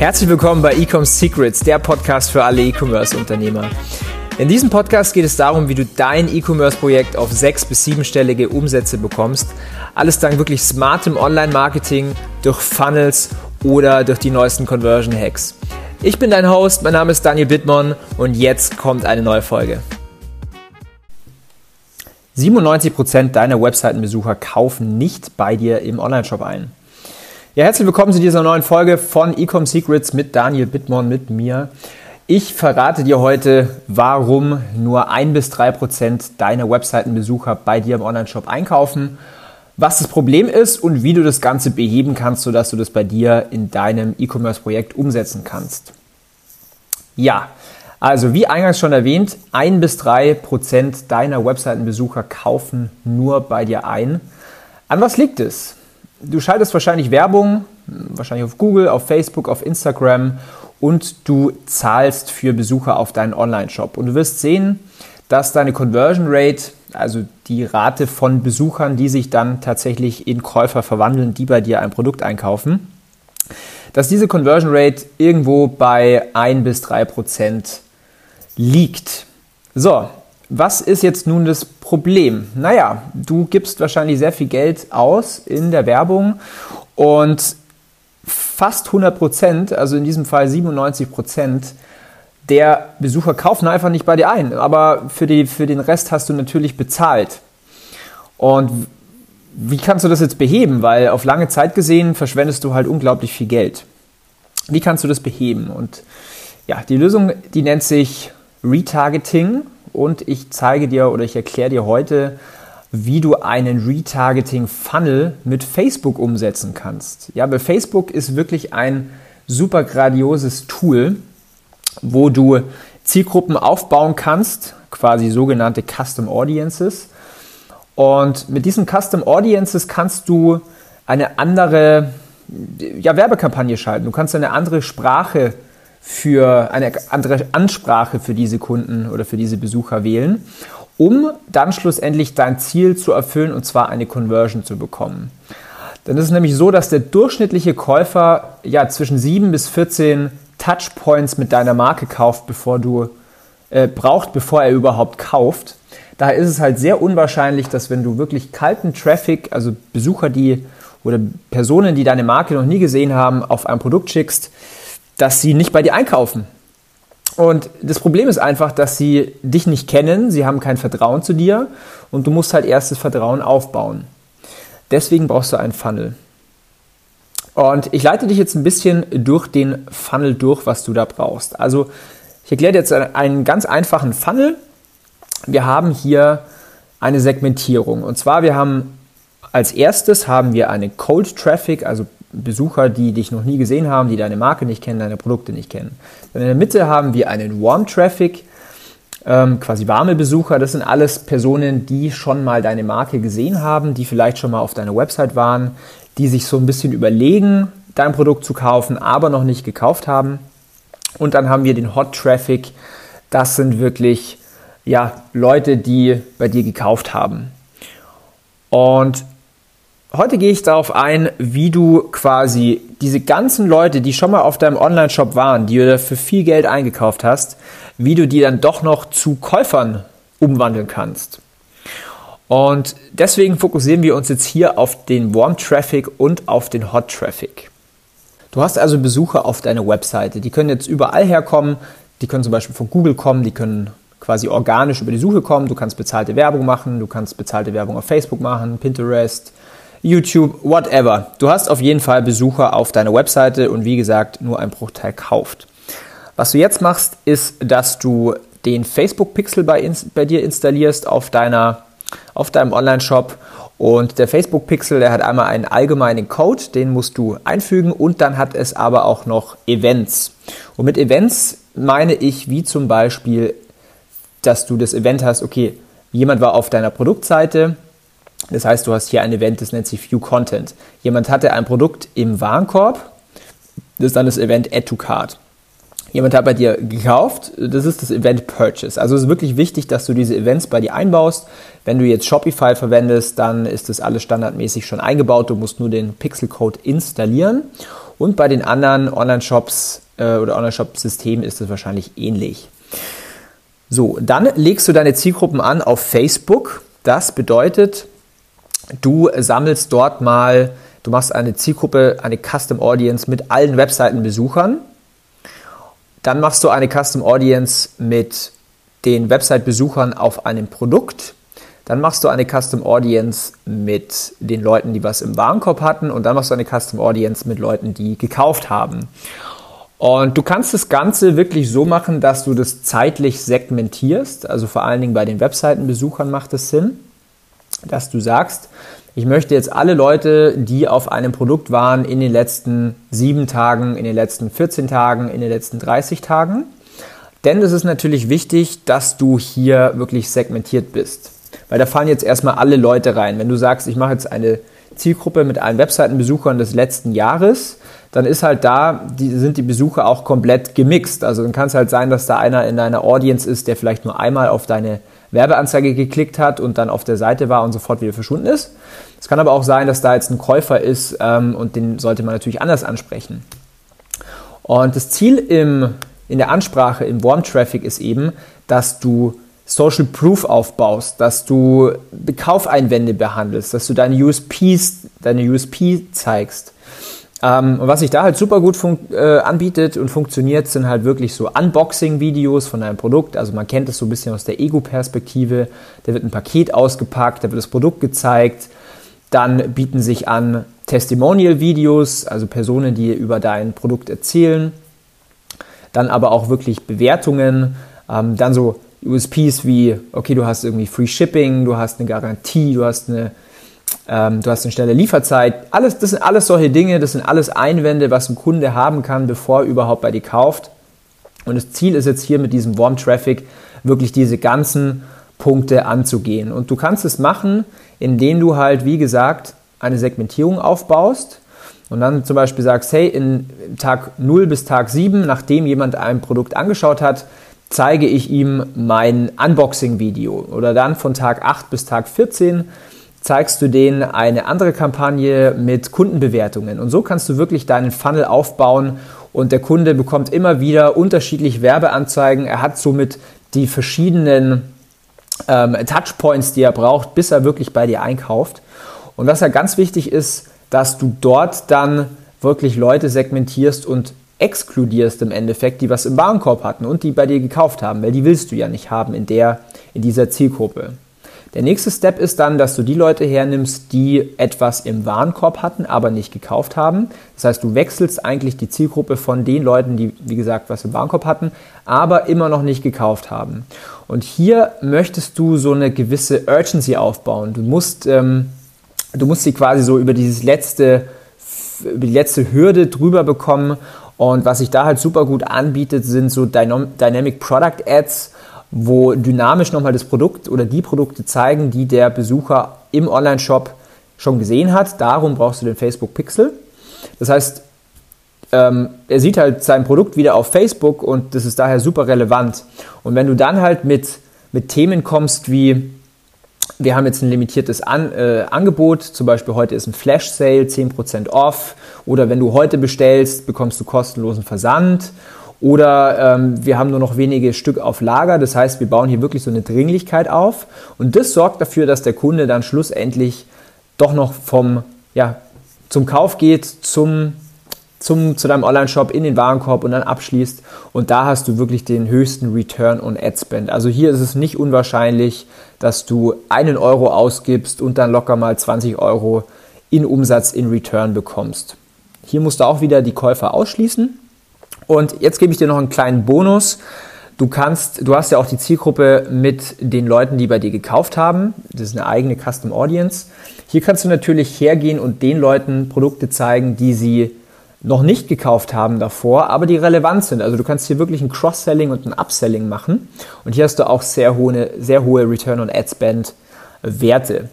Herzlich willkommen bei Ecom Secrets, der Podcast für alle E-Commerce-Unternehmer. In diesem Podcast geht es darum, wie du dein E-Commerce-Projekt auf sechs- bis siebenstellige Umsätze bekommst. Alles dank wirklich smartem Online-Marketing, durch Funnels oder durch die neuesten Conversion-Hacks. Ich bin dein Host, mein Name ist Daniel Bittmann und jetzt kommt eine neue Folge. 97% deiner Webseitenbesucher kaufen nicht bei dir im Onlineshop ein. Ja, herzlich willkommen zu dieser neuen Folge von Ecom Secrets mit Daniel Bittmann, mit mir. Ich verrate dir heute, warum nur ein bis drei Prozent deiner Webseitenbesucher bei dir im Onlineshop einkaufen, was das Problem ist und wie du das Ganze beheben kannst, sodass du das bei dir in deinem E-Commerce-Projekt umsetzen kannst. Ja, also wie eingangs schon erwähnt, ein bis drei Prozent deiner Webseitenbesucher kaufen nur bei dir ein. An was liegt es? Du schaltest wahrscheinlich Werbung, wahrscheinlich auf Google, auf Facebook, auf Instagram und du zahlst für Besucher auf deinen Online-Shop. Und du wirst sehen, dass deine Conversion Rate, also die Rate von Besuchern, die sich dann tatsächlich in Käufer verwandeln, die bei dir ein Produkt einkaufen, dass diese Conversion Rate irgendwo bei 1 bis 3 Prozent liegt. So, was ist jetzt nun das Problem? Naja, du gibst wahrscheinlich sehr viel Geld aus in der Werbung und fast 100 Prozent, also in diesem Fall 97 Prozent, der Besucher kaufen einfach nicht bei dir ein. Aber für, die, für den Rest hast du natürlich bezahlt. Und wie kannst du das jetzt beheben? Weil auf lange Zeit gesehen verschwendest du halt unglaublich viel Geld. Wie kannst du das beheben? Und ja, die Lösung, die nennt sich Retargeting und ich zeige dir oder ich erkläre dir heute, wie du einen Retargeting-Funnel mit Facebook umsetzen kannst. Ja, bei Facebook ist wirklich ein super gradioses Tool, wo du Zielgruppen aufbauen kannst, quasi sogenannte Custom Audiences. Und mit diesen Custom Audiences kannst du eine andere ja, Werbekampagne schalten. Du kannst eine andere Sprache für eine andere Ansprache für diese Kunden oder für diese Besucher wählen, um dann schlussendlich dein Ziel zu erfüllen und zwar eine Conversion zu bekommen. Dann ist es nämlich so, dass der durchschnittliche Käufer ja zwischen 7 bis 14 Touchpoints mit deiner Marke kauft, bevor du äh, braucht, bevor er überhaupt kauft. Daher ist es halt sehr unwahrscheinlich, dass wenn du wirklich kalten Traffic, also Besucher, die oder Personen, die deine Marke noch nie gesehen haben, auf ein Produkt schickst, dass sie nicht bei dir einkaufen. Und das Problem ist einfach, dass sie dich nicht kennen, sie haben kein Vertrauen zu dir und du musst halt erst das Vertrauen aufbauen. Deswegen brauchst du einen Funnel. Und ich leite dich jetzt ein bisschen durch den Funnel durch, was du da brauchst. Also ich erkläre dir jetzt einen ganz einfachen Funnel. Wir haben hier eine Segmentierung. Und zwar, wir haben als erstes haben wir eine Cold Traffic, also Besucher, die dich noch nie gesehen haben, die deine Marke nicht kennen, deine Produkte nicht kennen. Dann in der Mitte haben wir einen Warm Traffic, ähm, quasi warme Besucher. Das sind alles Personen, die schon mal deine Marke gesehen haben, die vielleicht schon mal auf deiner Website waren, die sich so ein bisschen überlegen, dein Produkt zu kaufen, aber noch nicht gekauft haben. Und dann haben wir den Hot Traffic. Das sind wirklich ja, Leute, die bei dir gekauft haben. Und Heute gehe ich darauf ein, wie du quasi diese ganzen Leute, die schon mal auf deinem Online-Shop waren, die du dafür viel Geld eingekauft hast, wie du die dann doch noch zu Käufern umwandeln kannst. Und deswegen fokussieren wir uns jetzt hier auf den Warm Traffic und auf den Hot Traffic. Du hast also Besucher auf deiner Webseite. Die können jetzt überall herkommen. Die können zum Beispiel von Google kommen. Die können quasi organisch über die Suche kommen. Du kannst bezahlte Werbung machen. Du kannst bezahlte Werbung auf Facebook machen, Pinterest, YouTube, whatever. Du hast auf jeden Fall Besucher auf deiner Webseite und wie gesagt, nur ein Bruchteil kauft. Was du jetzt machst, ist, dass du den Facebook Pixel bei, bei dir installierst auf, deiner, auf deinem Online-Shop. Und der Facebook Pixel, der hat einmal einen allgemeinen Code, den musst du einfügen und dann hat es aber auch noch Events. Und mit Events meine ich wie zum Beispiel, dass du das Event hast, okay, jemand war auf deiner Produktseite, das heißt, du hast hier ein Event, das nennt sich View Content. Jemand hatte ein Produkt im Warenkorb, das ist dann das Event Add to Cart. Jemand hat bei dir gekauft, das ist das Event Purchase. Also es ist wirklich wichtig, dass du diese Events bei dir einbaust. Wenn du jetzt Shopify verwendest, dann ist das alles standardmäßig schon eingebaut. Du musst nur den Pixel-Code installieren. Und bei den anderen Online-Shops äh, oder Online-Shop-Systemen ist es wahrscheinlich ähnlich. So, dann legst du deine Zielgruppen an auf Facebook. Das bedeutet, du sammelst dort mal, du machst eine Zielgruppe, eine Custom Audience mit allen Webseitenbesuchern. Dann machst du eine Custom Audience mit den Website-Besuchern auf einem Produkt. Dann machst du eine Custom Audience mit den Leuten, die was im Warenkorb hatten. Und dann machst du eine Custom Audience mit Leuten, die gekauft haben. Und du kannst das Ganze wirklich so machen, dass du das zeitlich segmentierst. Also vor allen Dingen bei den Webseitenbesuchern macht es Sinn, dass du sagst, ich möchte jetzt alle Leute, die auf einem Produkt waren, in den letzten sieben Tagen, in den letzten 14 Tagen, in den letzten 30 Tagen. Denn es ist natürlich wichtig, dass du hier wirklich segmentiert bist. Weil da fallen jetzt erstmal alle Leute rein. Wenn du sagst, ich mache jetzt eine Zielgruppe mit allen Webseitenbesuchern des letzten Jahres, dann ist halt da, die, sind die Besucher auch komplett gemixt. Also dann kann es halt sein, dass da einer in deiner Audience ist, der vielleicht nur einmal auf deine Werbeanzeige geklickt hat und dann auf der Seite war und sofort wieder verschwunden ist. Es kann aber auch sein, dass da jetzt ein Käufer ist ähm, und den sollte man natürlich anders ansprechen. Und das Ziel im, in der Ansprache im Warm Traffic ist eben, dass du Social Proof aufbaust, dass du Kaufeinwände behandelst, dass du deine USPs, deine USP zeigst. Ähm, und was sich da halt super gut äh, anbietet und funktioniert, sind halt wirklich so Unboxing-Videos von einem Produkt. Also man kennt das so ein bisschen aus der Ego-Perspektive. Da wird ein Paket ausgepackt, da wird das Produkt gezeigt. Dann bieten sich an Testimonial-Videos, also Personen, die über dein Produkt erzählen. Dann aber auch wirklich Bewertungen. Ähm, dann so USPs wie, okay, du hast irgendwie Free Shipping, du hast eine Garantie, du hast eine ähm, du hast eine schnelle Lieferzeit. Alles, das sind alles solche Dinge, das sind alles Einwände, was ein Kunde haben kann, bevor er überhaupt bei dir kauft. Und das Ziel ist jetzt hier mit diesem Warm Traffic wirklich diese ganzen Punkte anzugehen. Und du kannst es machen, indem du halt, wie gesagt, eine Segmentierung aufbaust und dann zum Beispiel sagst, hey, in Tag 0 bis Tag 7, nachdem jemand ein Produkt angeschaut hat, zeige ich ihm mein Unboxing-Video. Oder dann von Tag 8 bis Tag 14 zeigst du denen eine andere Kampagne mit Kundenbewertungen. Und so kannst du wirklich deinen Funnel aufbauen und der Kunde bekommt immer wieder unterschiedlich Werbeanzeigen. Er hat somit die verschiedenen ähm, Touchpoints, die er braucht, bis er wirklich bei dir einkauft. Und was ja ganz wichtig ist, dass du dort dann wirklich Leute segmentierst und exkludierst im Endeffekt, die was im Warenkorb hatten und die bei dir gekauft haben, weil die willst du ja nicht haben in der, in dieser Zielgruppe. Der nächste Step ist dann, dass du die Leute hernimmst, die etwas im Warenkorb hatten, aber nicht gekauft haben. Das heißt, du wechselst eigentlich die Zielgruppe von den Leuten, die, wie gesagt, was im Warenkorb hatten, aber immer noch nicht gekauft haben. Und hier möchtest du so eine gewisse Urgency aufbauen. Du musst, ähm, du musst sie quasi so über dieses letzte, über die letzte Hürde drüber bekommen. Und was sich da halt super gut anbietet, sind so Dynamic Product Ads wo dynamisch nochmal das Produkt oder die Produkte zeigen, die der Besucher im Online-Shop schon gesehen hat. Darum brauchst du den Facebook Pixel. Das heißt, ähm, er sieht halt sein Produkt wieder auf Facebook und das ist daher super relevant. Und wenn du dann halt mit, mit Themen kommst wie, wir haben jetzt ein limitiertes An äh, Angebot, zum Beispiel heute ist ein Flash Sale, 10% off, oder wenn du heute bestellst, bekommst du kostenlosen Versand oder ähm, wir haben nur noch wenige Stück auf Lager. Das heißt, wir bauen hier wirklich so eine Dringlichkeit auf. Und das sorgt dafür, dass der Kunde dann schlussendlich doch noch vom, ja, zum Kauf geht, zum, zum, zu deinem Online-Shop in den Warenkorb und dann abschließt. Und da hast du wirklich den höchsten Return on Ad Spend. Also hier ist es nicht unwahrscheinlich, dass du einen Euro ausgibst und dann locker mal 20 Euro in Umsatz in Return bekommst. Hier musst du auch wieder die Käufer ausschließen. Und jetzt gebe ich dir noch einen kleinen Bonus. Du kannst, du hast ja auch die Zielgruppe mit den Leuten, die bei dir gekauft haben. Das ist eine eigene Custom Audience. Hier kannst du natürlich hergehen und den Leuten Produkte zeigen, die sie noch nicht gekauft haben davor, aber die relevant sind. Also du kannst hier wirklich ein Cross-Selling und ein Upselling machen. Und hier hast du auch sehr hohe, sehr hohe Return on Ad Spend Werte.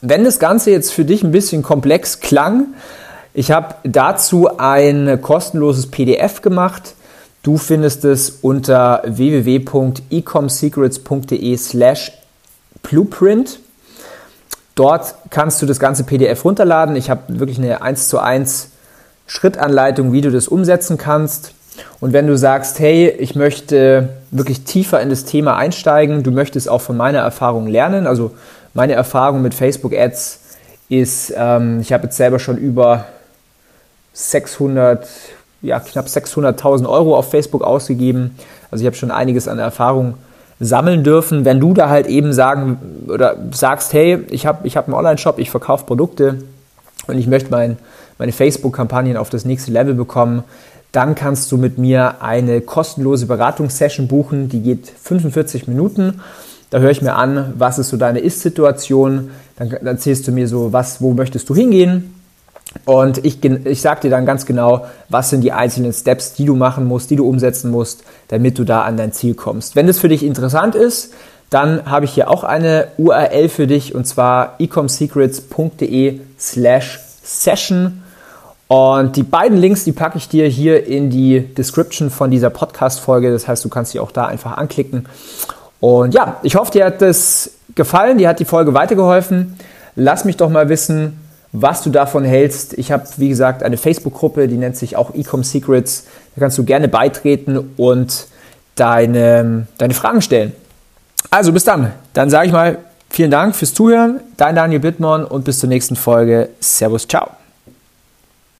Wenn das Ganze jetzt für dich ein bisschen komplex klang, ich habe dazu ein kostenloses PDF gemacht. Du findest es unter www.ecomsecrets.de slash blueprint. Dort kannst du das ganze PDF runterladen. Ich habe wirklich eine 1 zu 1 Schrittanleitung, wie du das umsetzen kannst. Und wenn du sagst, hey, ich möchte wirklich tiefer in das Thema einsteigen, du möchtest auch von meiner Erfahrung lernen, also meine Erfahrung mit Facebook Ads ist, ähm, ich habe jetzt selber schon über 600, ja knapp 600.000 Euro auf Facebook ausgegeben. Also ich habe schon einiges an Erfahrung sammeln dürfen. Wenn du da halt eben sagen oder sagst, hey, ich habe ich hab einen Online-Shop, ich verkaufe Produkte und ich möchte mein, meine Facebook-Kampagnen auf das nächste Level bekommen, dann kannst du mit mir eine kostenlose Beratungssession buchen. Die geht 45 Minuten. Da höre ich mir an, was ist so deine Ist-Situation. Dann, erzählst du mir so, was, wo möchtest du hingehen? Und ich, ich sage dir dann ganz genau, was sind die einzelnen Steps, die du machen musst, die du umsetzen musst, damit du da an dein Ziel kommst. Wenn das für dich interessant ist, dann habe ich hier auch eine URL für dich und zwar ecomsecrets.de slash session. Und die beiden Links, die packe ich dir hier in die Description von dieser Podcast-Folge. Das heißt, du kannst sie auch da einfach anklicken. Und ja, ich hoffe, dir hat das gefallen, dir hat die Folge weitergeholfen. Lass mich doch mal wissen, was du davon hältst. Ich habe, wie gesagt, eine Facebook-Gruppe, die nennt sich auch Ecom Secrets. Da kannst du gerne beitreten und deine, deine Fragen stellen. Also bis dann. Dann sage ich mal vielen Dank fürs Zuhören. Dein Daniel Bittmann und bis zur nächsten Folge. Servus, ciao.